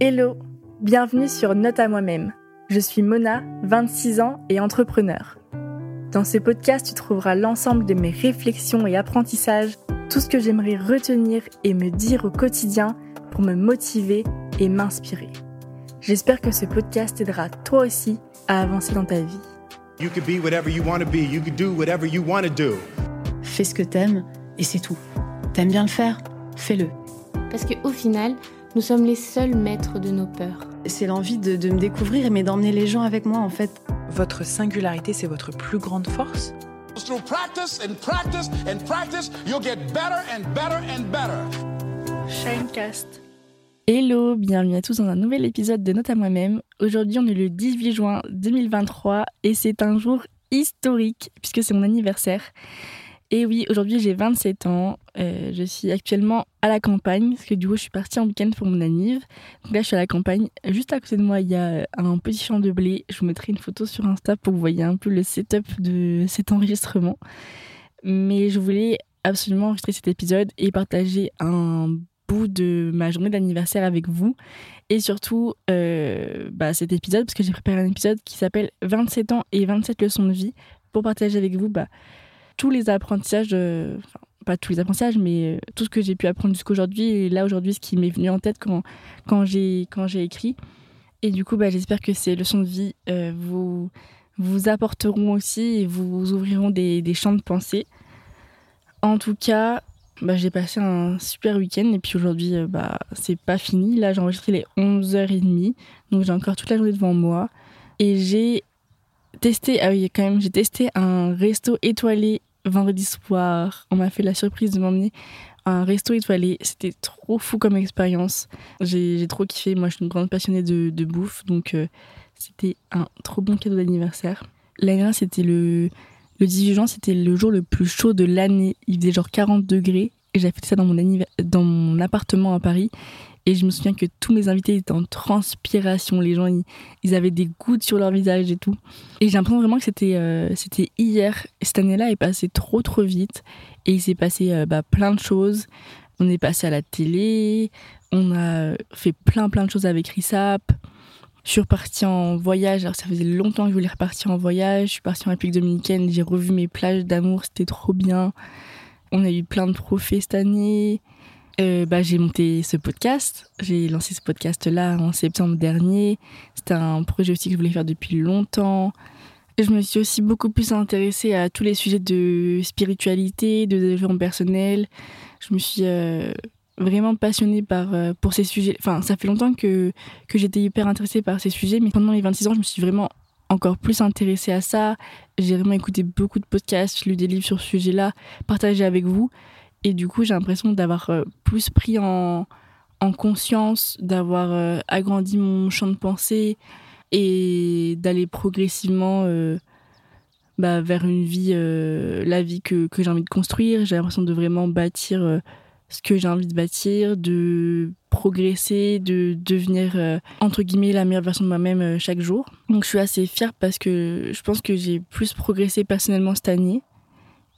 Hello, bienvenue sur Note à moi-même. Je suis Mona, 26 ans et entrepreneur. Dans ce podcast, tu trouveras l'ensemble de mes réflexions et apprentissages, tout ce que j'aimerais retenir et me dire au quotidien pour me motiver et m'inspirer. J'espère que ce podcast t'aidera toi aussi à avancer dans ta vie. You could be whatever you want to be. You could do whatever you want to do. Fais ce que t'aimes et c'est tout. T'aimes bien le faire? Fais-le. Parce qu'au final, nous sommes les seuls maîtres de nos peurs. C'est l'envie de, de me découvrir, mais d'emmener les gens avec moi en fait. Votre singularité, c'est votre plus grande force? Through practice and practice and practice, you'll get better and better and better. Shinecast. Hello, bienvenue à tous dans un nouvel épisode de Note à moi-même. Aujourd'hui, on est le 18 juin 2023 et c'est un jour historique puisque c'est mon anniversaire. Et oui, aujourd'hui j'ai 27 ans. Euh, je suis actuellement à la campagne parce que du coup je suis partie en week-end pour mon anniv. Donc là je suis à la campagne. Juste à côté de moi il y a un petit champ de blé. Je vous mettrai une photo sur Insta pour que vous voyez un peu le setup de cet enregistrement. Mais je voulais absolument enregistrer cet épisode et partager un bout de ma journée d'anniversaire avec vous. Et surtout euh, bah, cet épisode parce que j'ai préparé un épisode qui s'appelle 27 ans et 27 leçons de vie pour partager avec vous bah, tous les apprentissages, euh, enfin, pas tous les apprentissages, mais euh, tout ce que j'ai pu apprendre jusqu'aujourd'hui. Et là, aujourd'hui, ce qui m'est venu en tête quand, quand j'ai écrit. Et du coup, bah, j'espère que ces leçons de vie euh, vous, vous apporteront aussi et vous ouvriront des, des champs de pensée. En tout cas, bah, j'ai passé un super week-end et puis aujourd'hui, bah, c'est pas fini. Là, j'ai enregistré les 11h30, donc j'ai encore toute la journée devant moi. Et j'ai testé, ah j'ai testé un resto étoilé vendredi soir. On m'a fait la surprise de m'emmener un resto étoilé. C'était trop fou comme expérience. J'ai trop kiffé. Moi, je suis une grande passionnée de, de bouffe, donc euh, c'était un trop bon cadeau d'anniversaire. L'année c'était le, le 18 juin, c'était le jour le plus chaud de l'année. Il faisait genre 40 degrés et j'avais fait ça dans mon, dans mon appartement à Paris. Et je me souviens que tous mes invités étaient en transpiration. Les gens, ils, avaient des gouttes sur leur visage et tout. Et j'ai l'impression vraiment que c'était euh, hier. Et cette année-là est passée trop, trop vite. Et il s'est passé euh, bah, plein de choses. On est passé à la télé. On a fait plein, plein de choses avec RISAP. Je suis repartie en voyage. Alors, ça faisait longtemps que je voulais repartir en voyage. Je suis partie en République dominicaine. J'ai revu mes plages d'amour. C'était trop bien. On a eu plein de trophées cette année. Euh, bah, j'ai monté ce podcast. J'ai lancé ce podcast-là en septembre dernier. C'était un projet aussi que je voulais faire depuis longtemps. Je me suis aussi beaucoup plus intéressée à tous les sujets de spiritualité, de développement personnel. Je me suis euh, vraiment passionnée par, euh, pour ces sujets. Enfin, ça fait longtemps que, que j'étais hyper intéressée par ces sujets, mais pendant les 26 ans, je me suis vraiment encore plus intéressée à ça. J'ai vraiment écouté beaucoup de podcasts, lu des livres sur ce sujet-là, partagé avec vous. Et du coup, j'ai l'impression d'avoir euh, plus pris en, en conscience, d'avoir euh, agrandi mon champ de pensée et d'aller progressivement euh, bah, vers une vie, la vie que, que j'ai envie de construire. J'ai l'impression de vraiment bâtir ce que j'ai envie de bâtir, de progresser, de devenir entre guillemets la meilleure version de moi-même chaque jour. Donc je suis assez fière parce que je pense que j'ai plus progressé personnellement cette année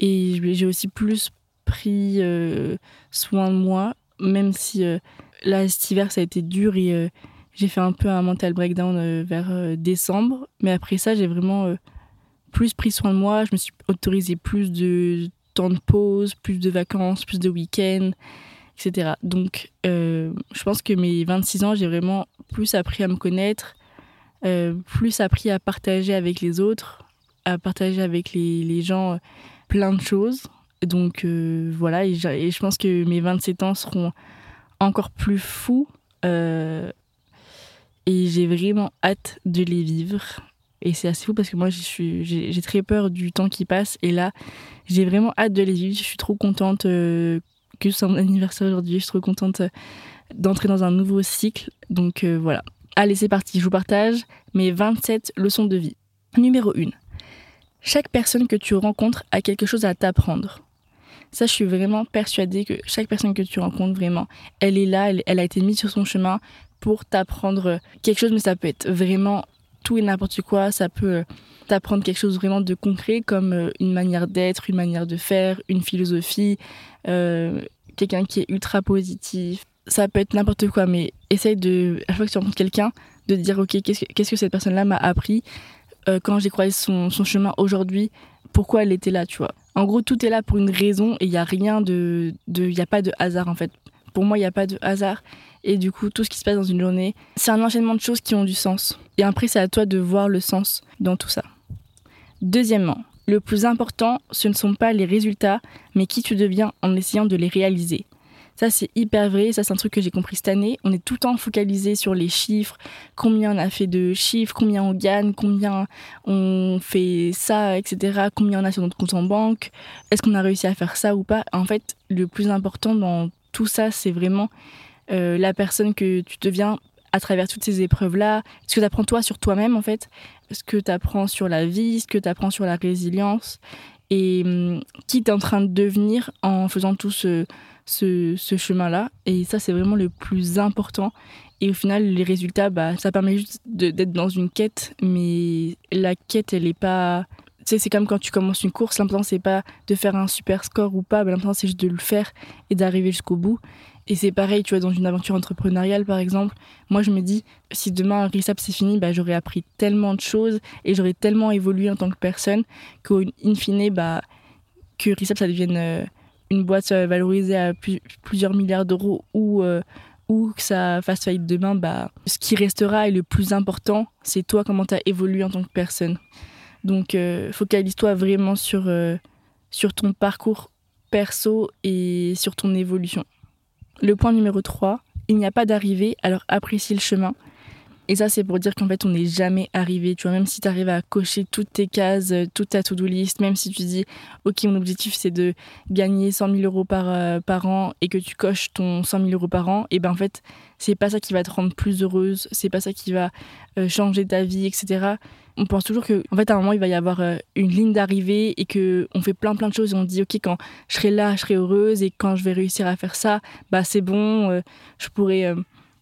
et j'ai aussi plus pris euh, soin de moi, même si euh, là, cet hiver, ça a été dur et euh, j'ai fait un peu un mental breakdown vers décembre. Mais après ça, j'ai vraiment plus pris soin de moi. Je me suis autorisé plus de temps de pause, plus de vacances, plus de week-ends, etc. Donc, je pense que mes 26 ans, j'ai vraiment plus appris à me connaître, plus appris à partager avec les autres, à partager avec les, les gens plein de choses. Donc euh, voilà, et, je pense que mes 27 ans seront encore plus fous. Euh, et j'ai vraiment hâte de les vivre. Et c'est assez fou parce que moi, j'ai très peur du temps qui passe. Et là, j'ai vraiment hâte de les vivre. Je suis trop contente euh, que ce soit mon anniversaire aujourd'hui. Je suis trop contente d'entrer dans un nouveau cycle. Donc voilà. Allez, c'est parti. Je vous partage mes 27 leçons de vie. Numéro 1. Chaque personne que tu rencontres a quelque chose à t'apprendre. Ça, je suis vraiment persuadée que chaque personne que tu rencontres, vraiment, elle est là, elle, a été mise sur son chemin pour t'apprendre quelque chose, mais ça peut être vraiment tout et n'importe quoi. Ça peut t'apprendre quelque chose vraiment de concret, comme euh, une manière d'être, une manière de faire, une philosophie, euh, quelqu'un qui est ultra positif, ça peut être n'importe quoi, mais essaye de, à chaque fois que tu rencontres quelqu'un, de dire, ok, qu'est-ce que, cette personne-là m'a appris euh, quand j'ai croisé son, son chemin aujourd'hui, pourquoi elle était là, tu vois. En gros, tout est là pour une raison et il n'y a rien de. Il n'y a pas de hasard, en fait. Pour moi, il n'y a pas de hasard. Et du coup, tout ce qui se passe dans une journée, c'est un enchaînement de choses qui ont du sens. Et après, c'est à toi de voir le sens dans tout ça. Deuxièmement, le plus important, ce ne sont pas les résultats, mais qui tu deviens en essayant de les réaliser. Ça, c'est hyper vrai. Ça, c'est un truc que j'ai compris cette année. On est tout le temps focalisé sur les chiffres, combien on a fait de chiffres, combien on gagne, combien on fait ça, etc. Combien on a sur notre compte en banque. Est-ce qu'on a réussi à faire ça ou pas? En fait, le plus important dans tout ça, c'est vraiment euh, la personne que tu deviens à travers toutes ces épreuves-là, ce que tu apprends toi sur toi-même en fait, ce que tu apprends sur la vie, ce que tu apprends sur la résilience et hum, qui tu es en train de devenir en faisant tout ce, ce, chemin-là. Et ça, c'est vraiment le plus important. Et au final, les résultats, bah, ça permet juste d'être dans une quête, mais la quête, elle n'est pas. Tu sais, c'est comme quand tu commences une course, l'important, c'est pas de faire un super score ou pas, l'important, c'est juste de le faire et d'arriver jusqu'au bout. Et c'est pareil, tu vois, dans une aventure entrepreneuriale, par exemple, moi, je me dis, si demain, RISAP, c'est fini, bah, j'aurais appris tellement de choses et j'aurais tellement évolué en tant que personne qu'au fine, bah, que RISAP, ça devienne euh, une boîte euh, valorisée à plusieurs milliards d'euros ou, euh, ou que ça fasse faillite demain, bah, ce qui restera et le plus important, c'est toi, comment tu as évolué en tant que personne. Donc, euh, focalise-toi vraiment sur, sur ton parcours perso et sur ton évolution. Le point numéro 3, il n'y a pas d'arrivée, alors apprécie le chemin. Et ça, c'est pour dire qu'en fait, on n'est jamais arrivé. Tu vois, même si tu arrives à cocher toutes tes cases, euh, toute ta to-do list, même si tu dis, OK, mon objectif, c'est de gagner 100 000 euros par, euh, par an et que tu coches ton 100 000 euros par an, et ben en fait, c'est pas ça qui va te rendre plus heureuse, c'est pas ça qui va euh, changer ta vie, etc. On pense toujours que, en fait, à un moment, il va y avoir une ligne d'arrivée et que on fait plein plein de choses et on dit, OK, quand je serai là, je serai heureuse et quand je vais réussir à faire ça, bah c'est bon, je pourrai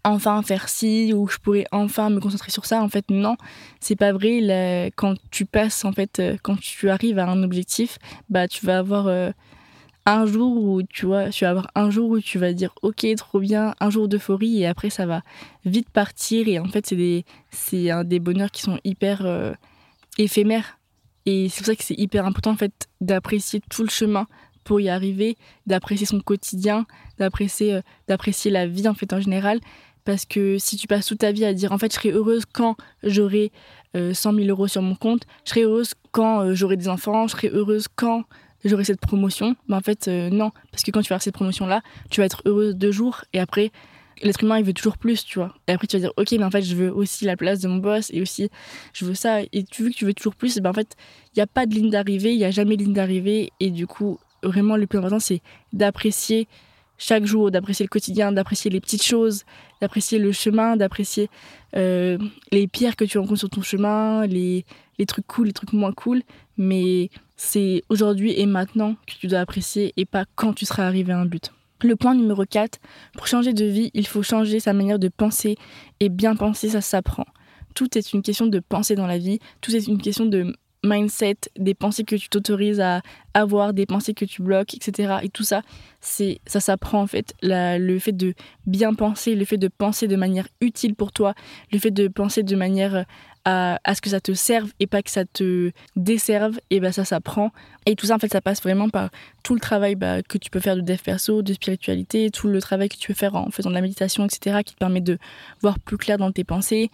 enfin faire ci ou je pourrais enfin me concentrer sur ça. En fait, non, c'est pas vrai. quand tu passes, en fait, euh, quand tu arrives à un objectif, bah, tu vas avoir euh, un jour où tu vois, tu vas avoir un jour où tu vas dire ok, trop bien, un jour d'euphorie et après ça va vite partir. Et en fait, c'est des, c'est un des bonheurs qui sont hyper euh, éphémères. Et c'est pour ça que c'est hyper important en fait d'apprécier tout le chemin pour y arriver, d'apprécier son quotidien, d'apprécier, d'apprécier la vie en fait en général parce que si tu passes toute ta vie à dire en fait je serai heureuse quand j'aurai 100 euh, 000 euros sur mon compte, je serai heureuse quand euh, j'aurai des enfants, je serai heureuse quand j'aurai cette promotion, mais en fait euh, non, parce que quand tu vas faire cette promotion-là, tu vas être heureuse deux jours et après l'être humain il veut toujours plus, tu vois. Et après tu vas dire ok mais en fait je veux aussi la place de mon boss et aussi je veux ça. Et tu veux que tu veux toujours plus, ben en fait il n'y a pas de ligne d'arrivée, il n'y a jamais de ligne d'arrivée. Et du coup vraiment le plus important c'est d'apprécier chaque jour, d'apprécier le quotidien, d'apprécier les petites choses, d'apprécier le chemin, d'apprécier euh, les pierres que tu rencontres sur ton chemin, les, les trucs cool, les trucs moins cool. Mais c'est aujourd'hui et maintenant que tu dois apprécier et pas quand tu seras arrivé à un but. Le point numéro 4, pour changer de vie, il faut changer sa manière de penser et bien penser, ça s'apprend. Tout est une question de penser dans la vie, tout est une question de mindset, des pensées que tu t'autorises à avoir, des pensées que tu bloques, etc. Et tout ça, c'est ça s'apprend en fait. le fait de bien penser, le fait de penser de manière utile pour toi, le fait de penser de manière à, ce que ça te serve et pas que ça te desserve, et ben ça s'apprend. Et tout ça, en fait, ça passe vraiment par tout le travail bah, que tu peux faire de dev perso, de spiritualité, tout le travail que tu peux faire en faisant de la méditation, etc., qui te permet de voir plus clair dans tes pensées,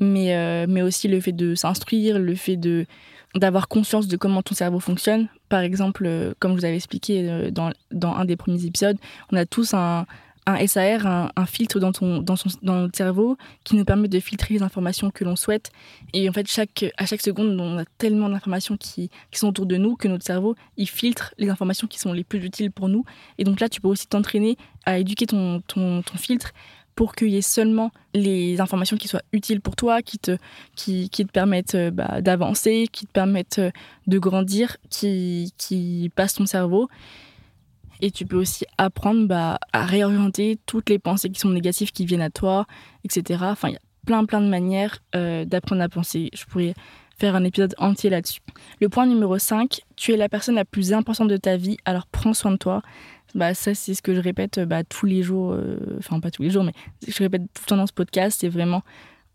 mais, euh, mais aussi le fait de s'instruire, le fait de d'avoir conscience de comment ton cerveau fonctionne. Par exemple, euh, comme je vous avais expliqué euh, dans, dans, un des premiers épisodes, on a tous un, un SAR, un, filtre dans, ton, dans, son, dans notre cerveau qui nous permet de filtrer les informations que l'on souhaite. Et en fait, chaque, à chaque seconde, on a tellement d'informations qui, qui, sont autour de nous que notre cerveau, il filtre les informations qui sont les plus utiles pour nous. Et donc là, tu peux aussi t'entraîner à éduquer ton, ton, ton filtre pour qu'il y ait seulement les informations qui soient utiles pour toi, qui te, qui, te permettent euh, bah, d'avancer, qui te permettent euh, de grandir, qui, qui passent ton cerveau. Et tu peux aussi apprendre bah, à réorienter toutes les pensées qui sont négatives qui viennent à toi, etc. Enfin, il y a plein plein de manières euh, d'apprendre à penser. Je pourrais faire un épisode entier là-dessus. Le point numéro 5, tu es la personne la plus importante de ta vie, alors prends soin de toi. Bah, ça, c'est ce que je répète bah, tous les jours, euh, enfin pas tous les jours, mais je répète tout le temps dans ce podcast, c'est vraiment,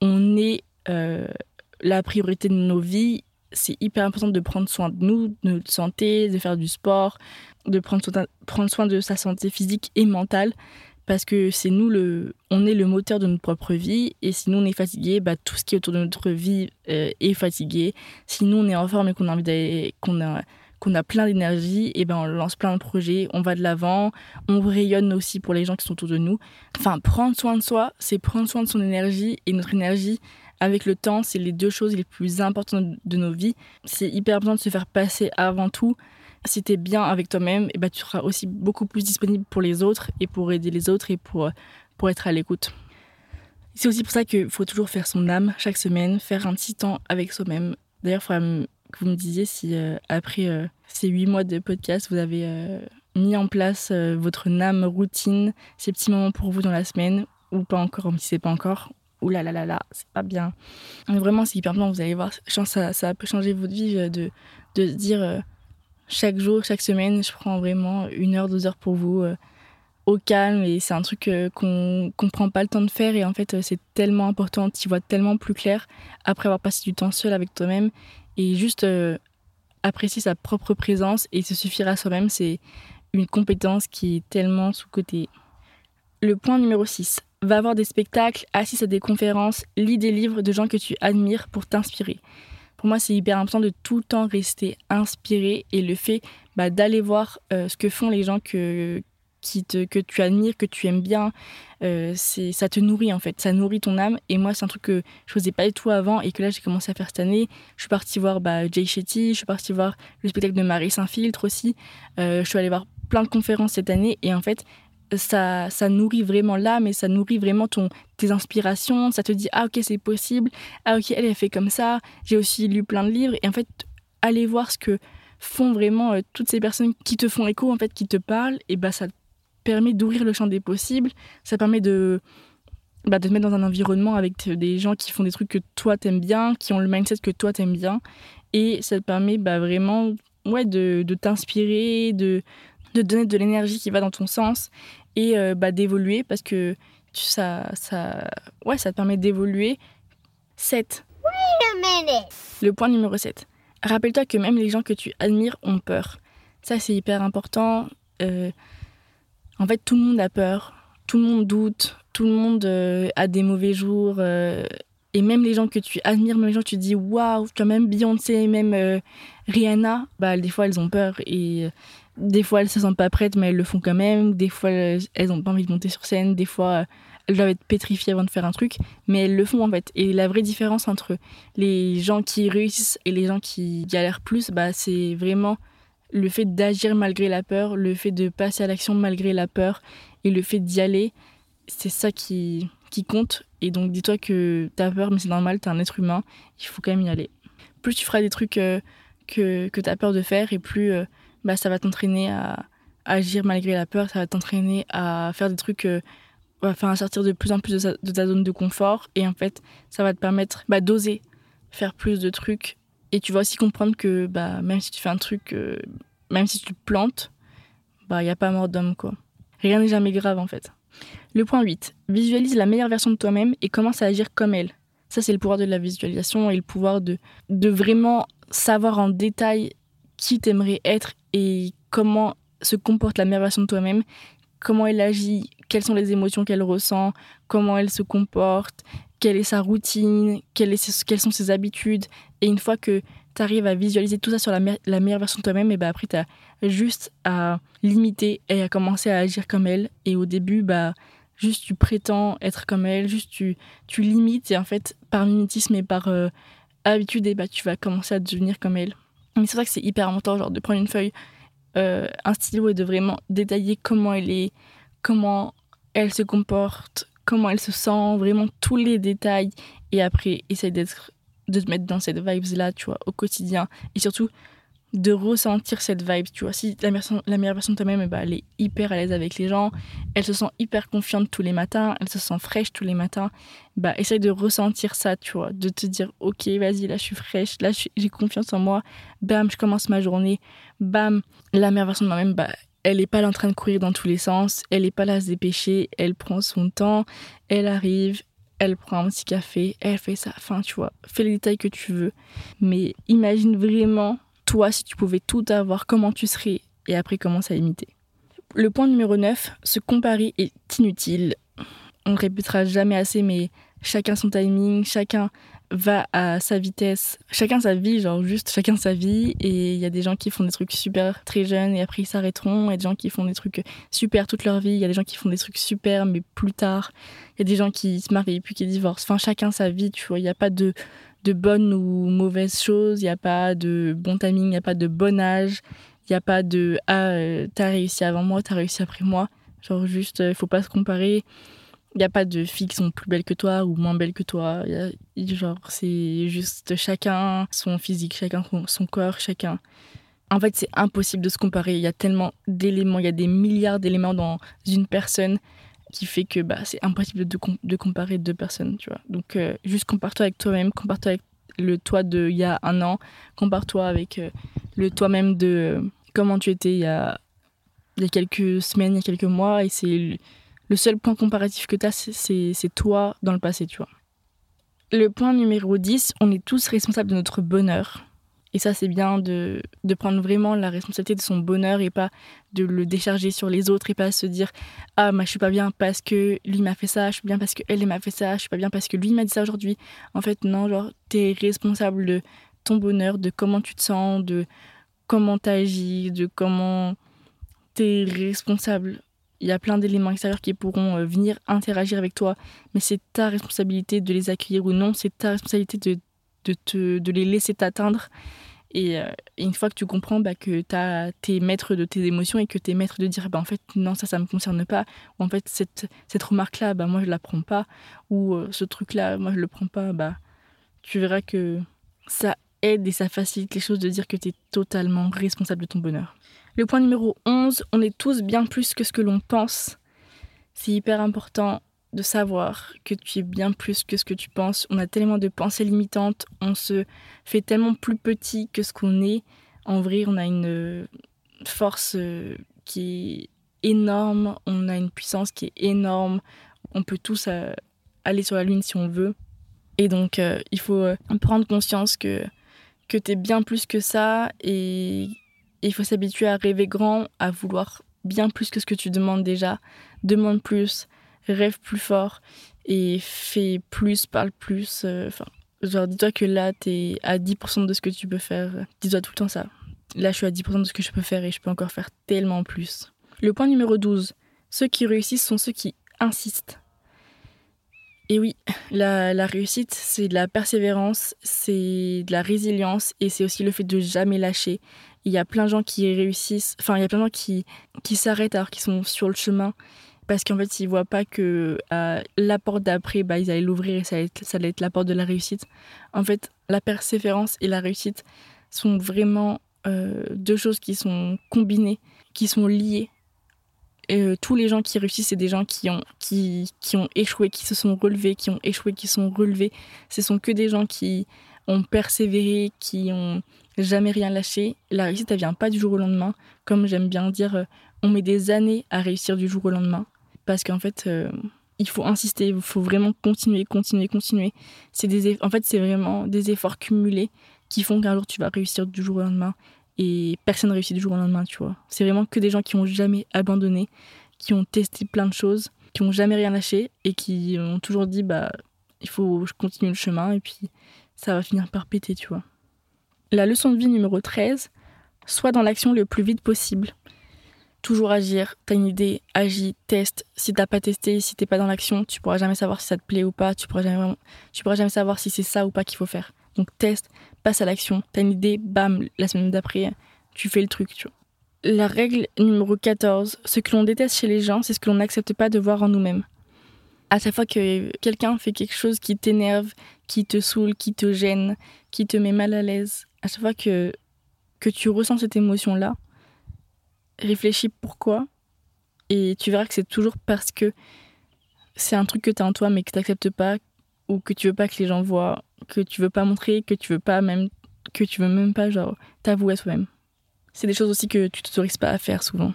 on est euh, la priorité de nos vies. C'est hyper important de prendre soin de nous, de notre santé, de faire du sport, de prendre soin, prendre soin de sa santé physique et mentale parce que c'est nous le on est le moteur de notre propre vie et si nous on est fatigué bah tout ce qui est autour de notre vie euh, est fatigué si nous on est en forme et qu'on a envie qu'on a qu'on a plein d'énergie et ben on lance plein de projets on va de l'avant on rayonne aussi pour les gens qui sont autour de nous enfin prendre soin de soi c'est prendre soin de son énergie et notre énergie avec le temps c'est les deux choses les plus importantes de nos vies c'est hyper important de se faire passer avant tout si tu es bien avec toi-même, et ben, tu seras aussi beaucoup plus disponible pour les autres et pour aider les autres et pour, pour être à l'écoute. C'est aussi pour ça qu'il faut toujours faire son âme chaque semaine, faire un petit temps avec soi-même. D'ailleurs, il faudrait que vous me disiez si euh, après euh, ces huit mois de podcast, vous avez euh, mis en place votre âme routine, ces petits moments pour vous dans la semaine, ou pas encore, si c'est pas encore, ouh là là là là, c'est pas bien. Mais vraiment, c'est hyper bien, vous allez voir, ça, peut changer votre vie de, de dire chaque jour, chaque semaine, je prends vraiment une heure, deux heures pour vous au calme et c'est un truc qu'on ne prend pas le temps de faire et en fait c'est tellement important, tu vois tellement plus clair après avoir passé du temps seul avec toi-même et juste apprécier sa propre présence et se suffire à soi-même, c'est une compétence qui est tellement sous-cotée. Le point numéro 6. Va voir des spectacles, assiste à des conférences, lis des livres de gens que tu admires pour t'inspirer pour moi, c'est hyper important de tout le temps rester inspiré et le fait bah, d'aller voir euh, ce que font les gens que, te, que tu admires, que tu aimes bien, euh, ça te nourrit en fait, ça nourrit ton âme. Et moi, c'est un truc que je faisais pas du tout avant et que là, j'ai commencé à faire cette année. Je suis partie voir bah, Jay Shetty, je suis partie voir le spectacle de Marie Saint-Filtre aussi. Euh, je suis allée voir plein de conférences cette année et en fait, ça, ça nourrit vraiment l'âme et ça nourrit vraiment ton, tes inspirations. Ça te dit, ah ok, c'est possible. Ah ok, elle, est fait comme ça. J'ai aussi lu plein de livres. Et en fait, aller voir ce que font vraiment euh, toutes ces personnes qui te font écho, en fait, qui te parlent, et bah ça permet d'ouvrir le champ des possibles. Ça permet de, bah, de te mettre dans un environnement avec des gens qui font des trucs que toi t'aimes bien, qui ont le mindset que toi t'aimes bien. Et ça te permet bah, vraiment ouais, de, de t'inspirer, de, de donner de l'énergie qui va dans ton sens et euh, bah, d'évoluer parce que ça, ça, ouais, ça te permet d'évoluer. 7. Le point numéro 7. Rappelle-toi que même les gens que tu admires ont peur. Ça, c'est hyper important. Euh, en fait, tout le monde a peur. Tout le monde doute. Tout le monde euh, a des mauvais jours. et même les gens que tu admires, même les gens que tu dis waouh, as même Beyoncé, même Rihanna, bah, des fois elles ont peur. Et des fois elles se sentent pas prêtes mais elles le font quand même des fois elles ont pas envie de monter sur scène des fois elles doivent être pétrifiées avant de faire un truc mais elles le font en fait et la vraie différence entre les gens qui réussissent et les gens qui galèrent plus bah c'est vraiment le fait d'agir malgré la peur le fait de passer à l'action malgré la peur et le fait d'y aller c'est ça qui qui compte et donc dis-toi que t'as peur mais c'est normal t'es un être humain il faut quand même y aller plus tu feras des trucs euh, que que t'as peur de faire et plus euh, bah, ça va t'entraîner à, agir malgré la peur, ça va t'entraîner à faire des trucs, euh, enfin à sortir de plus en plus de, ta zone de confort. Et en fait, ça va te permettre bah, d'oser faire plus de trucs. Et tu vas aussi comprendre que bah, même si tu fais un truc, euh, même si tu te plantes, il bah, n'y a pas mort d'homme. quoi. Rien n'est jamais grave en fait. Le point 8. Visualise la meilleure version de toi-même et commence à agir comme elle. Ça, c'est le pouvoir de la visualisation et le pouvoir de, de vraiment savoir en détail qui t'aimerais être et comment se comporte la meilleure version de toi-même, comment elle agit, quelles sont les émotions qu'elle ressent, comment elle se comporte, quelle est sa routine, quelles, sont ses habitudes. Et une fois que tu arrives à visualiser tout ça sur la, meilleure version de toi-même, et bah après, tu as juste à limiter et à commencer à agir comme elle. Et au début, bah, juste tu prétends être comme elle, juste tu, tu limites. Et en fait, par mimétisme et par euh, habitude, et bah, tu vas commencer à devenir comme elle. Mais c'est vrai que c'est hyper important genre, de prendre une feuille, euh, un stylo et de vraiment détailler comment elle est, comment elle se comporte, comment elle se sent, vraiment tous les détails. Et après, essayer d'être, de te mettre dans cette vibes-là, tu vois, au quotidien. Et surtout, de ressentir cette vibe, tu vois. Si la, la meilleure version de toi-même, eh ben, elle est hyper à l'aise avec les gens, elle se sent hyper confiante tous les matins, elle se sent fraîche tous les matins, bah essaye de ressentir ça, tu vois, de te dire ok, vas-y, là je suis fraîche, là j'ai confiance en moi, bam, je commence ma journée, bam, la meilleure version de moi-même, bah elle est pas en train de courir dans tous les sens, elle est pas là à se dépêcher, elle prend son temps, elle arrive, elle prend un petit café, elle fait ça. Enfin, tu vois, fais les détails que tu veux. Mais imagine vraiment, toi, si tu pouvais tout avoir, comment tu serais et après commence à imiter. Le point numéro 9, se comparer est inutile. On ne répétera jamais assez, mais chacun son timing, chacun va à sa vitesse, chacun sa vie, genre juste chacun sa vie. Et il y a des gens qui font des trucs super très jeunes et après ils s'arrêteront. Il y a des gens qui font des trucs super toute leur vie. Il y a des gens qui font des trucs super mais plus tard. Il y a des gens qui se marient puis qui divorcent. Enfin, chacun sa vie, tu vois. Il n'y a pas de, de bonne ou mauvaise chose. Il n'y a pas de bon timing, il n'y a pas de bon âge. Il n'y a pas de Ah, euh, t'as réussi avant moi, t'as réussi après moi. Genre juste, il faut pas se comparer. Il n'y a pas de filles qui sont plus belles que toi ou moins belles que toi. Y a, genre, c'est juste chacun son physique, chacun son corps, chacun. En fait, c'est impossible de se comparer. Il y a tellement d'éléments, il y a des milliards d'éléments dans une personne qui fait que bah, c'est impossible de, de, comparer deux personnes, tu vois. Donc, euh, juste compare-toi avec toi-même, compare-toi avec le toi de il y a un an, compare-toi avec euh, le toi-même de euh, comment tu étais il y a, y a quelques semaines, il y a quelques mois, et c'est le seul point comparatif que tu as, c'est toi dans le passé, tu vois. Le point numéro 10, on est tous responsables de notre bonheur. Et ça, c'est bien de, prendre vraiment la responsabilité de son bonheur et pas de le décharger sur les autres et pas se dire Ah, moi, je suis pas bien parce que lui m'a fait ça, je suis bien parce qu'elle m'a fait ça, je suis pas bien parce que lui m'a dit ça aujourd'hui. En fait, non, genre, t'es responsable de ton bonheur, de comment tu te sens, de comment t'agis, de comment t'es responsable il y a plein d'éléments extérieurs qui pourront euh, venir interagir avec toi, mais c'est ta responsabilité de les accueillir ou non, c'est ta responsabilité de, de, te, de les laisser t'atteindre. Et, euh, une fois que tu comprends bah, que tu es maître de tes émotions et que tu es maître de dire bah, en fait non ça ça me concerne pas ou en fait cette, cette remarque là bah, moi je la prends pas ou euh, ce truc là moi je le prends pas bah tu verras que ça aide et ça facilite les choses de dire que tu es totalement responsable de ton bonheur. Le point numéro 11, on est tous bien plus que ce que l'on pense. C'est hyper important de savoir que tu es bien plus que ce que tu penses. On a tellement de pensées limitantes, on se fait tellement plus petit que ce qu'on est. En vrai, on a une force euh, qui est énorme, on a une puissance qui est énorme. On peut tous euh, aller sur la lune si on veut. Et donc, euh, il faut prendre conscience que, que tu es bien plus que ça et il faut s'habituer à rêver grand, à vouloir bien plus que ce que tu demandes déjà. Demande plus, rêve plus fort et fais plus, parle plus. Euh, enfin, genre, dis-toi que là, tu es à 10% de ce que tu peux faire. Dis-toi tout le temps ça. Là, je suis à 10% de ce que je peux faire et je peux encore faire tellement plus. Le point numéro 12. Ceux qui réussissent sont ceux qui insistent. Et oui, la, réussite, c'est de la persévérance, c'est de la résilience et c'est aussi le fait de jamais lâcher il y a plein de gens qui réussissent, enfin, il y a plein de gens qui, qui s'arrêtent alors qu'ils sont sur le chemin parce qu'en fait, ils voient pas que euh, la porte d'après, bah, ils allaient l'ouvrir et ça allait, être, ça allait être la porte de la réussite. En fait, la persévérance et la réussite sont vraiment euh, deux choses qui sont combinées, qui sont liées. Euh, tous les gens qui réussissent, c'est des gens qui ont, qui, qui ont échoué, qui se sont relevés, qui ont échoué, qui sont relevés. Ce sont que des gens qui ont persévéré, qui ont jamais rien lâché. La réussite, elle vient pas du jour au lendemain. Comme j'aime bien dire, euh, on met des années à réussir du jour au lendemain. Parce qu'en fait, euh, il faut insister, il faut vraiment continuer, continuer, continuer. C'est des, en fait, c'est vraiment des efforts cumulés qui font qu'un jour tu vas réussir du jour au lendemain. Et personne ne réussit du jour au lendemain, tu vois. C'est vraiment que des gens qui ont jamais abandonné, qui ont testé plein de choses, qui ont jamais rien lâché et qui ont toujours dit, bah, il faut continuer le chemin et puis ça va finir par péter, tu vois. La leçon de vie numéro 13, sois dans l'action le plus vite possible. Toujours agir, t'as une idée, agis, teste. Si t'as pas testé, si t'es pas dans l'action, tu pourras jamais savoir si ça te plaît ou pas, tu pourras jamais, tu pourras jamais savoir si c'est ça ou pas qu'il faut faire. Donc teste, passe à l'action, t'as une idée, bam, la semaine d'après, tu fais le truc, tu vois. La règle numéro 14, ce que l'on déteste chez les gens, c'est ce que l'on n'accepte pas de voir en nous-mêmes. À chaque fois que quelqu'un fait quelque chose qui t'énerve, qui te saoule, qui te gêne, qui te met mal à l'aise, à chaque fois que, que tu ressens cette émotion-là, réfléchis pourquoi. Et tu verras que c'est toujours parce que c'est un truc que tu as en toi mais que tu n'acceptes pas ou que tu veux pas que les gens voient, que tu veux pas montrer, que tu veux pas même que tu veux même pas genre t'avouer à toi-même. C'est des choses aussi que tu t'autorises pas à faire souvent.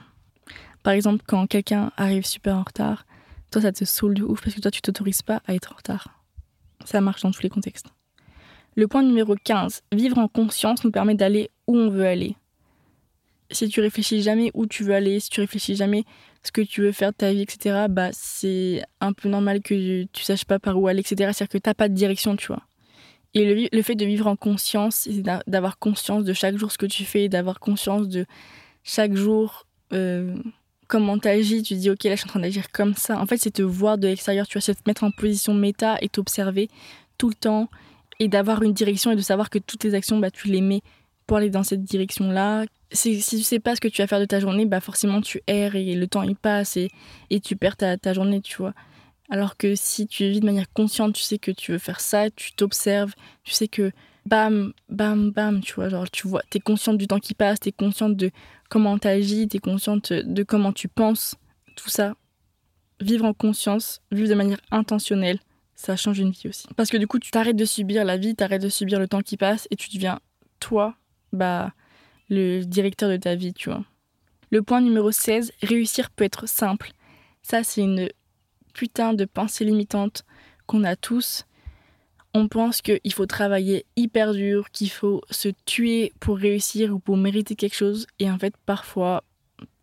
Par exemple, quand quelqu'un arrive super en retard, toi, ça te saoule de ouf parce que toi, tu t'autorises pas à être en retard. Ça marche dans tous les contextes. Le point numéro 15, vivre en conscience nous permet d'aller où on veut aller. Si tu réfléchis jamais où tu veux aller, si tu réfléchis jamais ce que tu veux faire de ta vie, etc., bah, c'est un peu normal que tu saches pas par où aller, etc. C'est-à-dire que t'as pas de direction, tu vois. Et le, le fait de vivre en conscience, d'avoir conscience de chaque jour ce que tu fais, d'avoir conscience de chaque jour euh, comment t'agis. Tu dis, ok, là, je suis en train d'agir comme ça. En fait, c'est te voir de l'extérieur, tu vois, c'est te mettre en position méta et t'observer tout le temps et d'avoir une direction et de savoir que toutes tes actions, bah, tu les mets pour aller dans cette direction-là. Si tu sais pas ce que tu vas faire de ta journée, bah forcément tu erres et le temps il passe et, tu perds ta, ta journée, tu vois. Alors que si tu vis de manière consciente, tu sais que tu veux faire ça, tu t'observes, tu sais que bam, bam, bam, tu vois, genre tu vois, t'es consciente du temps qui passe, t'es consciente de comment t'agis, t'es consciente de comment tu penses, tout ça. Vivre en conscience, vivre de manière intentionnelle, ça change une vie aussi. Parce que du coup, tu t'arrêtes de subir la vie, t'arrêtes de subir le temps qui passe et tu deviens toi, bah, le directeur de ta vie, tu vois. Le point numéro 16, réussir peut être simple. Ça, c'est une putain de pensée limitante qu'on a tous. On pense qu'il faut travailler hyper dur, qu'il faut se tuer pour réussir ou pour mériter quelque chose. Et en fait, parfois,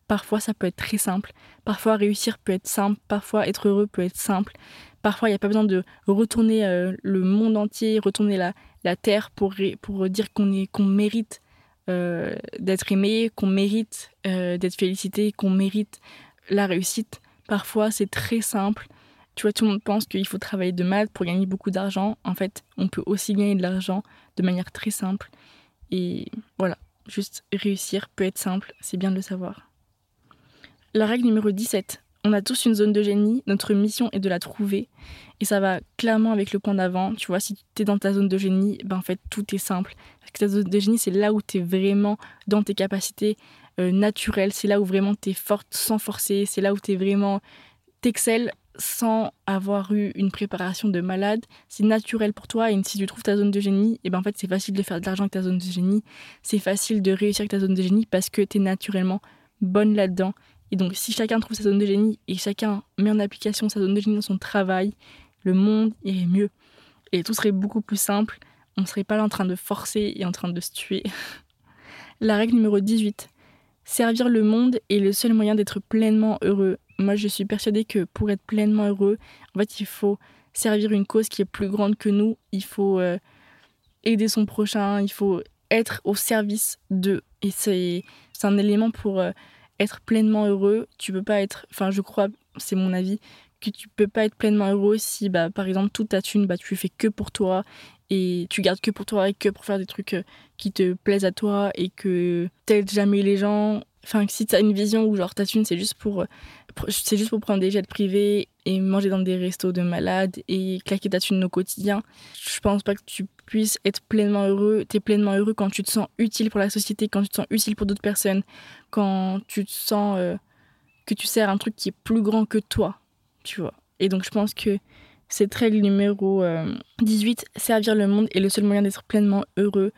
parfois ça peut être très simple. Parfois, réussir peut être simple. Parfois, être heureux peut être simple. Parfois, il n'y a pas besoin de retourner euh, le monde entier, retourner la, la terre pour, pour dire qu'on qu'on mérite euh, d'être aimé, qu'on mérite euh, d'être félicité, qu'on mérite la réussite. Parfois, c'est très simple. Tu vois, tout le monde pense qu'il faut travailler de mal pour gagner beaucoup d'argent. En fait, on peut aussi gagner de l'argent de manière très simple. Et voilà, juste réussir peut être simple, c'est bien de le savoir. La règle numéro 17. On a tous une zone de génie, notre mission est de la trouver. Et ça va clairement avec le point d'avant. Tu vois, si tu es dans ta zone de génie, ben en fait, tout est simple. Parce que ta zone de génie, c'est là où tu es vraiment dans tes capacités, euh, naturel, c'est là où vraiment tu es forte sans forcer, c'est là où tu es vraiment t'excelles sans avoir eu une préparation de malade, c'est naturel pour toi et si tu trouves ta zone de génie, et eh ben en fait c'est facile de faire de l'argent avec ta zone de génie, c'est facile de réussir avec ta zone de génie parce que tu es naturellement bonne là-dedans. Et donc si chacun trouve sa zone de génie et chacun met en application sa zone de génie dans son travail, le monde irait mieux. Et tout serait beaucoup plus simple, on ne serait pas là en train de forcer et en train de se tuer. La règle numéro 18. Servir le monde est le seul moyen d'être pleinement heureux. Moi, je suis persuadée que pour être pleinement heureux, en fait, il faut servir une cause qui est plus grande que nous. Il faut euh, aider son prochain. Il faut être au service d'eux. Et c'est un élément pour euh, être pleinement heureux. Tu peux pas être, enfin, je crois, c'est mon avis, que tu peux pas être pleinement heureux si, bah, par exemple, toute ta thune, bah, tu fais que pour toi et tu gardes que pour toi et que pour faire des trucs euh, qui te plaisent à toi et que t'aides jamais les gens. Enfin, si t'as une vision où genre ta thune c'est juste pour, c'est juste pour prendre des jets privés et manger dans des restos de malades et claquer ta thune au quotidien, je pense pas que tu puisses être pleinement heureux. T'es pleinement heureux quand tu te sens utile pour la société, quand tu te sens utile pour d'autres personnes, quand tu te sens euh, que tu sers un truc qui est plus grand que toi, tu vois. Et donc je pense que cette règle numéro 18, euh, servir le monde est le seul moyen d'être pleinement heureux.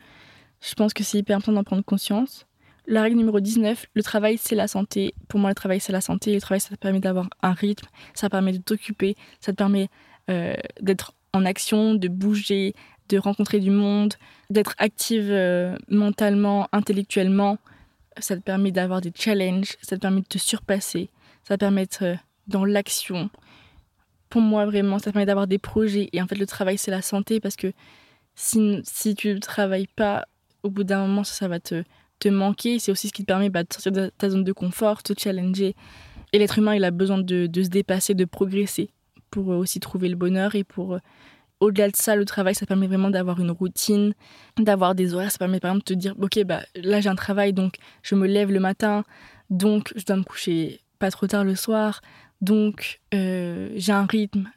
Je pense que c'est hyper important d'en prendre conscience. La règle numéro 19, le travail c'est la santé. Pour moi, le travail c'est la santé. Le travail ça te permet d'avoir un rythme, ça permet de t'occuper, ça te permet euh, d'être en action, de bouger, de rencontrer du monde, d'être active euh, mentalement, intellectuellement. Ça te permet d'avoir des challenges, ça te permet de te surpasser, ça te permet d'être dans l'action, pour moi, vraiment, ça permet d'avoir des projets. Et en fait, le travail, c'est la santé parce que si, si tu ne travailles pas, au bout d'un moment, ça, va te, te manquer. C'est aussi ce qui te permet bah, de sortir de ta zone de confort, te challenger. Et l'être humain, il a besoin de, de, se dépasser, de progresser pour euh, aussi trouver le bonheur. Et pour, euh, au-delà de ça, le travail, ça permet vraiment d'avoir une routine, d'avoir des horaires. Ça permet par exemple de te dire, ok, bah, là, j'ai un travail, donc je me lève le matin, donc je dois me coucher pas trop tard le soir. Donc, euh, j'ai un rythme,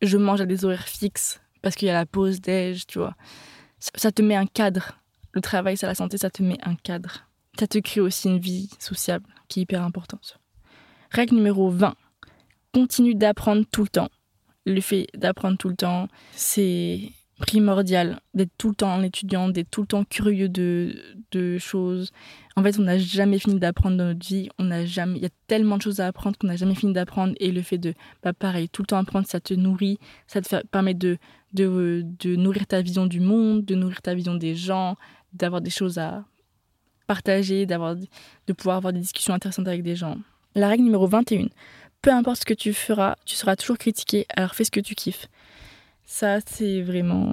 je mange à des horaires fixes parce qu'il y a la pause déj, tu vois. Ça, te met un cadre. Le travail, c'est la santé, ça te met un cadre. Ça te crée aussi une vie sociable qui est hyper importante. Règle numéro 20. Continue d'apprendre tout le temps. Le fait d'apprendre tout le temps, c'est primordial d'être tout le temps étudiant, d'être tout le temps curieux de, de choses. En fait, on n'a jamais fini d'apprendre dans notre vie. On n'a jamais, il y a tellement de choses à apprendre qu'on n'a jamais fini d'apprendre. Et le fait de, bah, pareil, tout le temps apprendre, ça te nourrit, ça te permet de, de, de nourrir ta vision du monde, de nourrir ta vision des gens, d'avoir des choses à partager, d'avoir, de pouvoir avoir des discussions intéressantes avec des gens. La règle numéro 21. Peu importe ce que tu feras, tu seras toujours critiqué, alors fais ce que tu kiffes. Ça, c'est vraiment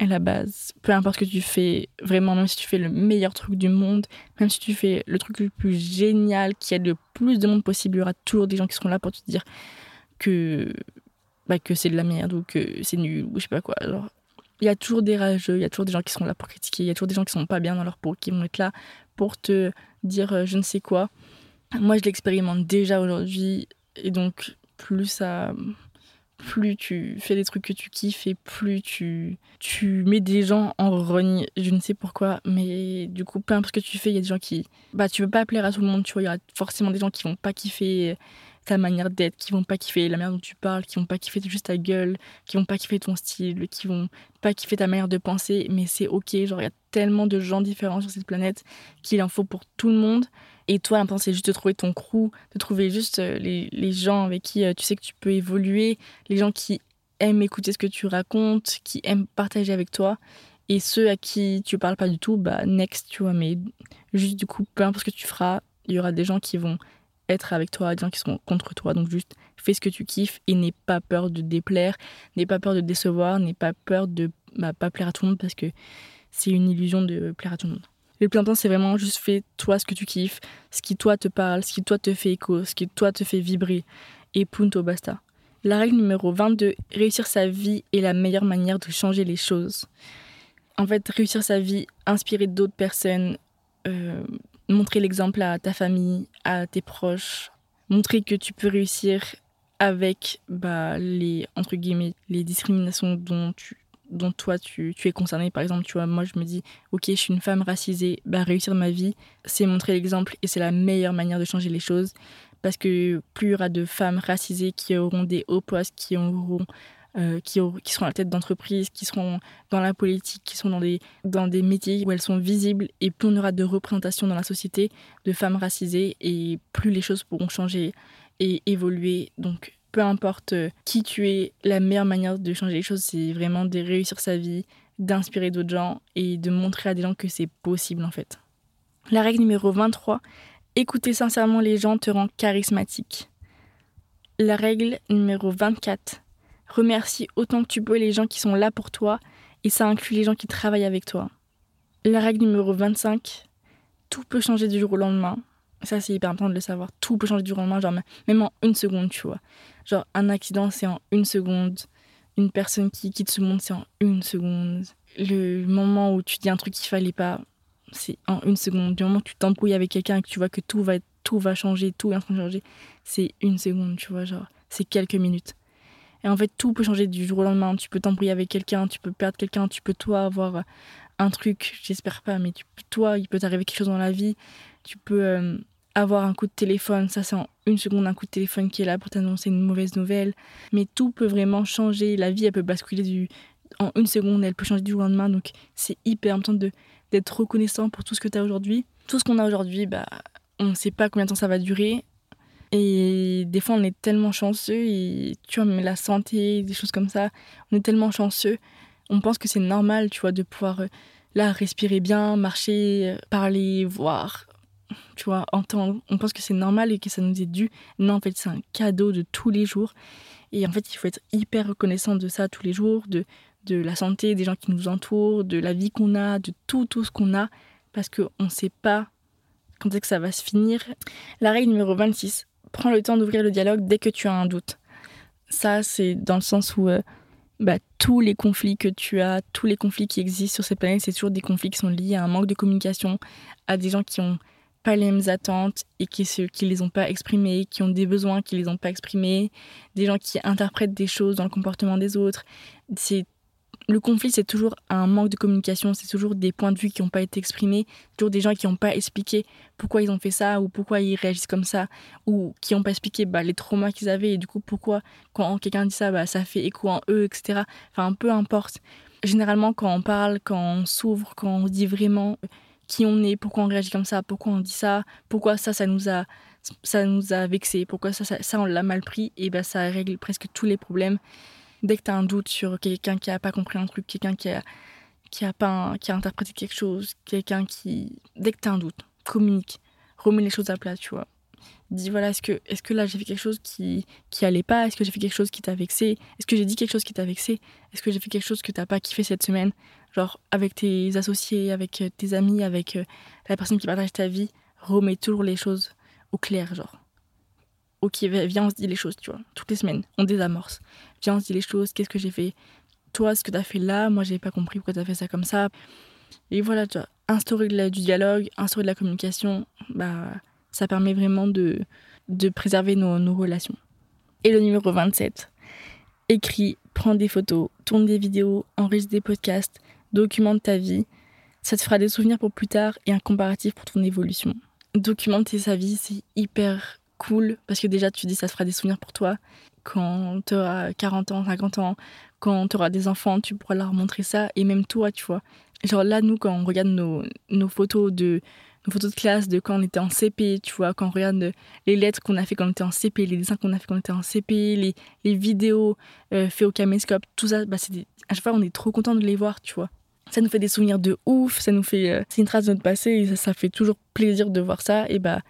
la base. Peu importe ce que tu fais, vraiment, même si tu fais le meilleur truc du monde, même si tu fais le truc le plus génial, qui aide le plus de monde possible, il y aura toujours des gens qui seront là pour te dire que, bah, que c'est de la merde ou que c'est nul ou je sais pas quoi. Il y a toujours des rageux, il y a toujours des gens qui seront là pour critiquer, il y a toujours des gens qui sont pas bien dans leur peau, qui vont être là pour te dire euh, je ne sais quoi. Moi, je l'expérimente déjà aujourd'hui et donc plus ça plus tu fais des trucs que tu kiffes et plus tu, tu mets des gens en rogne. Je ne sais pourquoi, mais du coup, peu importe ce que tu fais, il y a des gens qui. Bah, tu veux pas plaire à tout le monde, tu vois. Il y aura forcément des gens qui vont pas kiffer ta manière d'être, qui vont pas kiffer la manière dont tu parles, qui vont pas kiffer juste ta gueule, qui vont pas kiffer ton style, qui vont pas kiffer ta manière de penser, mais c'est ok. Genre, il y a tellement de gens différents sur cette planète qu'il en faut pour tout le monde. Et toi, l'important, c'est juste de trouver ton crew, de trouver juste euh, les, les gens avec qui euh, tu sais que tu peux évoluer, les gens qui aiment écouter ce que tu racontes, qui aiment partager avec toi. Et ceux à qui tu parles pas du tout, bah next, tu vois. Mais juste du coup, peu importe ce que tu feras, il y aura des gens qui vont être avec toi, des gens qui seront contre toi. Donc juste fais ce que tu kiffes et n'aie pas peur de déplaire, n'aie pas peur de décevoir, n'aie pas peur de bah, pas plaire à tout le monde parce que c'est une illusion de plaire à tout le monde. Le plein temps, c'est vraiment juste fais toi ce que tu kiffes, ce qui toi te parle, ce qui toi te fait écho, ce qui toi te fait vibrer. Et punto basta. La règle numéro 22, réussir sa vie est la meilleure manière de changer les choses. En fait, réussir sa vie, inspirer d'autres personnes, euh, montrer l'exemple à ta famille, à tes proches, montrer que tu peux réussir avec bah, les entre guillemets les discriminations dont tu dont toi tu, es concerné. Par exemple, tu vois, moi je me dis, ok, je suis une femme racisée, bah, réussir ma vie, c'est montrer l'exemple et c'est la meilleure manière de changer les choses. Parce que plus il y aura de femmes racisées qui auront des hauts postes, qui auront euh, qui, qui, seront à la tête d'entreprises, qui seront dans la politique, qui sont dans des, dans des métiers où elles sont visibles, et plus on aura de représentation dans la société de femmes racisées, et plus les choses pourront changer et évoluer. Donc peu importe euh, qui tu es, la meilleure manière de changer les choses, c'est vraiment de réussir sa vie, d'inspirer d'autres gens et de montrer à des gens que c'est possible en fait. La règle numéro 23, écouter sincèrement les gens te rend charismatique. La règle numéro 24, remercie autant que tu peux les gens qui sont là pour toi et ça inclut les gens qui travaillent avec toi. La règle numéro 25, tout peut changer du jour au lendemain. Ça, c'est hyper important de le savoir. Tout peut changer du jour au lendemain, genre même en une seconde, tu vois. Genre, un accident, c'est en une seconde. Une personne qui quitte ce monde, c'est en une seconde. Le moment où tu dis un truc qu'il fallait pas, c'est en une seconde. Du moment où tu t'embrouilles avec quelqu'un et que tu vois que tout va, tout va changer, tout est de changer, c'est une seconde, tu vois. Genre, c'est quelques minutes. Et en fait, tout peut changer du jour au lendemain. Tu peux t'embrouiller avec quelqu'un, tu peux perdre quelqu'un, tu peux toi avoir un truc, j'espère pas, mais tu, toi, il peut t'arriver quelque chose dans la vie. Tu peux euh, avoir un coup de téléphone, ça c'est en une seconde un coup de téléphone qui est là pour t'annoncer une mauvaise nouvelle. Mais tout peut vraiment changer, la vie elle peut basculer du, en une seconde, elle peut changer du jour au lendemain. Donc c'est hyper important d'être reconnaissant pour tout ce que tu as aujourd'hui. Tout ce qu'on a aujourd'hui, bah, on ne sait pas combien de temps ça va durer. Et des fois on est tellement chanceux, tu vois, mais la santé, des choses comme ça, on est tellement chanceux. On pense que c'est normal, tu vois, de pouvoir euh, là respirer bien, marcher, euh, parler, voir, tu vois. On pense que c'est normal et que ça nous est dû. Non, en fait, c'est un cadeau de tous les jours. Et en fait, il faut être hyper reconnaissant de ça tous les jours, de, de la santé des gens qui nous entourent, de la vie qu'on a, de tout, tout ce qu'on a, parce qu'on ne sait pas quand est-ce que ça va se finir. La règle numéro 26, prends le temps d'ouvrir le dialogue dès que tu as un doute. Ça, c'est dans le sens où euh, bah, tous les conflits que tu as, tous les conflits qui existent sur cette planète, c'est toujours des conflits qui sont liés à un manque de communication, à des gens qui ont pas les mêmes attentes et qui ne qui les ont pas exprimées, qui ont des besoins qui les ont pas exprimés, des gens qui interprètent des choses dans le comportement des autres. C'est le conflit, c'est toujours un manque de communication, c'est toujours des points de vue qui n'ont pas été exprimés, toujours des gens qui n'ont pas expliqué pourquoi ils ont fait ça ou pourquoi ils réagissent comme ça, ou qui n'ont pas expliqué bah, les traumas qu'ils avaient et du coup pourquoi quand quelqu'un dit ça, bah, ça fait écho en eux, etc. Enfin, peu importe. Généralement, quand on parle, quand on s'ouvre, quand on dit vraiment qui on est, pourquoi on réagit comme ça, pourquoi on dit ça, pourquoi ça, ça nous a, ça nous a vexé, pourquoi ça, ça, ça on l'a mal pris, et ben ça règle presque tous les problèmes. Dès que tu as un doute sur quelqu'un qui a pas compris un truc, quelqu'un qui a, qui a pas, qui a interprété quelque chose, quelqu'un qui, dès que tu as un doute, communique, remets les choses à plat, tu vois. Dis voilà, est-ce que, est que là j'ai fait quelque chose qui, qui allait pas? Est-ce que j'ai fait quelque chose qui t'a vexé? Est-ce que j'ai dit quelque chose qui t'a vexé? Est-ce que j'ai fait quelque chose que t'as pas kiffé cette semaine? Genre avec tes associés, avec euh, tes amis, avec euh, la personne qui partage ta vie, remets toujours les choses au clair, genre. Ok, viens, on se dit les choses, tu vois. Toutes les semaines, on désamorce. Viens, on se dit les choses, qu'est-ce que j'ai fait Toi, ce que t'as fait là, moi, j'ai pas compris pourquoi t'as fait ça comme ça. Et voilà, tu vois, instaurer du dialogue, instaurer de la communication, bah, ça permet vraiment de, de préserver nos, nos relations. Et le numéro 27, écris, prends des photos, tourne des vidéos, enregistre des podcasts, documente ta vie. Ça te fera des souvenirs pour plus tard et un comparatif pour ton évolution. Documenter sa vie, c'est hyper cool parce que déjà, tu dis ça te fera des souvenirs pour toi. Quand tu auras 40 ans, 50 ans, quand tu auras des enfants, tu pourras leur montrer ça. Et même toi, tu vois. Genre là, nous, quand on regarde nos, photos de nos photos de classe de quand on était en CP, tu vois, quand on regarde les lettres qu'on a fait quand on était en CP, les dessins qu'on a fait quand on était en CP, les, vidéos euh, faites au caméscope, tout ça, bah, à chaque fois on est trop content de les voir, tu vois. Ça nous fait des souvenirs de ouf, ça nous fait. Euh, c'est une trace de notre passé et ça, fait toujours plaisir de voir ça. Et bah,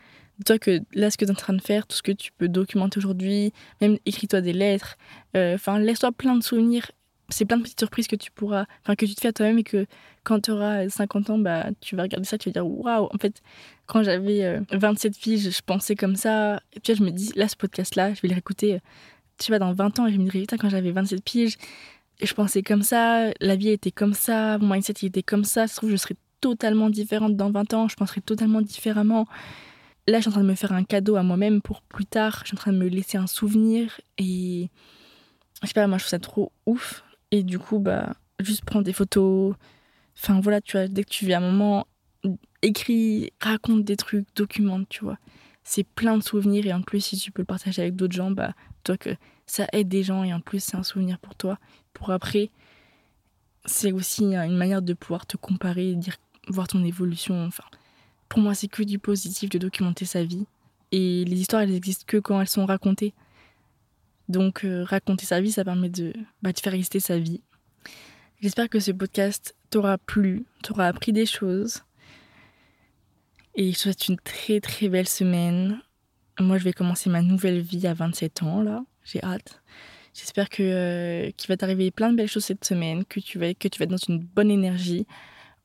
toi que là, ce que tu es en train de faire, tout ce que tu peux documenter aujourd'hui, même écris-toi des lettres, euh, enfin, laisse-toi plein de souvenirs c'est plein de petites surprises que tu pourras, enfin que tu te fais à toi-même et que quand tu auras 50 ans, bah, tu vas regarder ça, tu vas dire waouh, en fait, quand j'avais 27 filles, je pensais comme ça. Et puis là, je me dis, là, ce podcast-là, je vais le réécouter, tu vois, dans 20 ans, et je me quand j'avais 27 piges, je pensais comme ça, la vie était comme ça, mon mindset il était comme ça, ça se trouve, je serais totalement différente dans 20 ans, je penserais totalement différemment. Là, je suis en train de me faire un cadeau à moi-même pour plus tard, je suis en train de me laisser un souvenir et je sais pas, moi je trouve ça trop ouf et du coup, bah, juste prendre des photos. Enfin, voilà, tu vois, dès que tu vis un moment, écris, raconte des trucs, documente, tu vois. C'est plein de souvenirs et en plus, si tu peux le partager avec d'autres gens, bah, toi que ça aide des gens et en plus, c'est un souvenir pour toi. Pour après, c'est aussi une manière de pouvoir te comparer, dire, voir ton évolution. Enfin, pour moi, c'est que du positif de documenter sa vie. Et les histoires, elles existent que quand elles sont racontées. Donc euh, raconter sa vie, ça permet de, bah, de faire exister sa vie. J'espère que ce podcast t'aura plu, t'aura appris des choses. Et je te souhaite une très très belle semaine. Moi, je vais commencer ma nouvelle vie à 27 ans, là. J'ai hâte. J'espère que euh, qu'il va t'arriver plein de belles choses cette semaine, que tu vas que tu vas être dans une bonne énergie.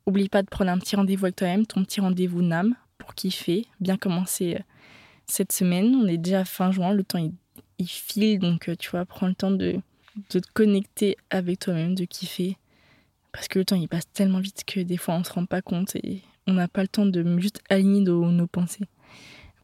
Oublie pas de prendre un petit rendez-vous avec toi-même, ton petit rendez-vous NAM pour kiffer, bien commencer euh, cette semaine. On est déjà fin juin, le temps il file. Donc, euh, tu vois, prends le temps de, de te connecter avec toi-même, de kiffer. Parce que le temps, il passe tellement vite que des fois, on se rend pas compte et on n'a pas le temps de juste aligner nos, nos pensées.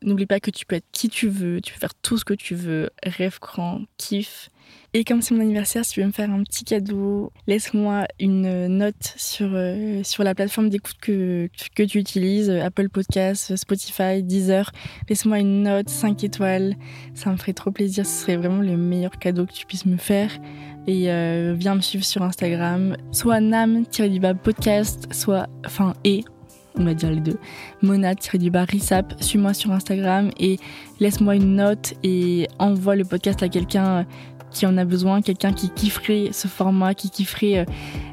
N'oublie pas que tu peux être qui tu veux, tu peux faire tout ce que tu veux, rêve grand, kiffe. Et comme c'est mon anniversaire, si tu veux me faire un petit cadeau, laisse-moi une note sur, euh, la plateforme d'écoute que, tu utilises, Apple Podcasts, Spotify, Deezer. Laisse-moi une note 5 étoiles, ça me ferait trop plaisir, ce serait vraiment le meilleur cadeau que tu puisses me faire. Et euh, viens me suivre sur Instagram, soit nam-podcast, soit, enfin, et on va dire les deux. Mona-du-bas Risap, suis-moi sur Instagram et laisse-moi une note et envoie le podcast à quelqu'un qui en a besoin, quelqu'un qui kifferait ce format, qui kifferait euh,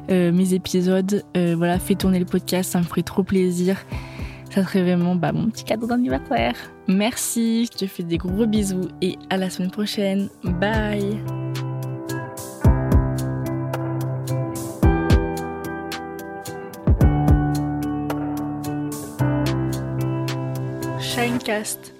euh, mes épisodes. Euh, voilà, fais tourner le podcast, ça me ferait trop plaisir. Ça serait vraiment bah, mon petit cadeau d'anniversaire. Merci, je te fais des gros bisous et à la semaine prochaine. Bye Shinecast.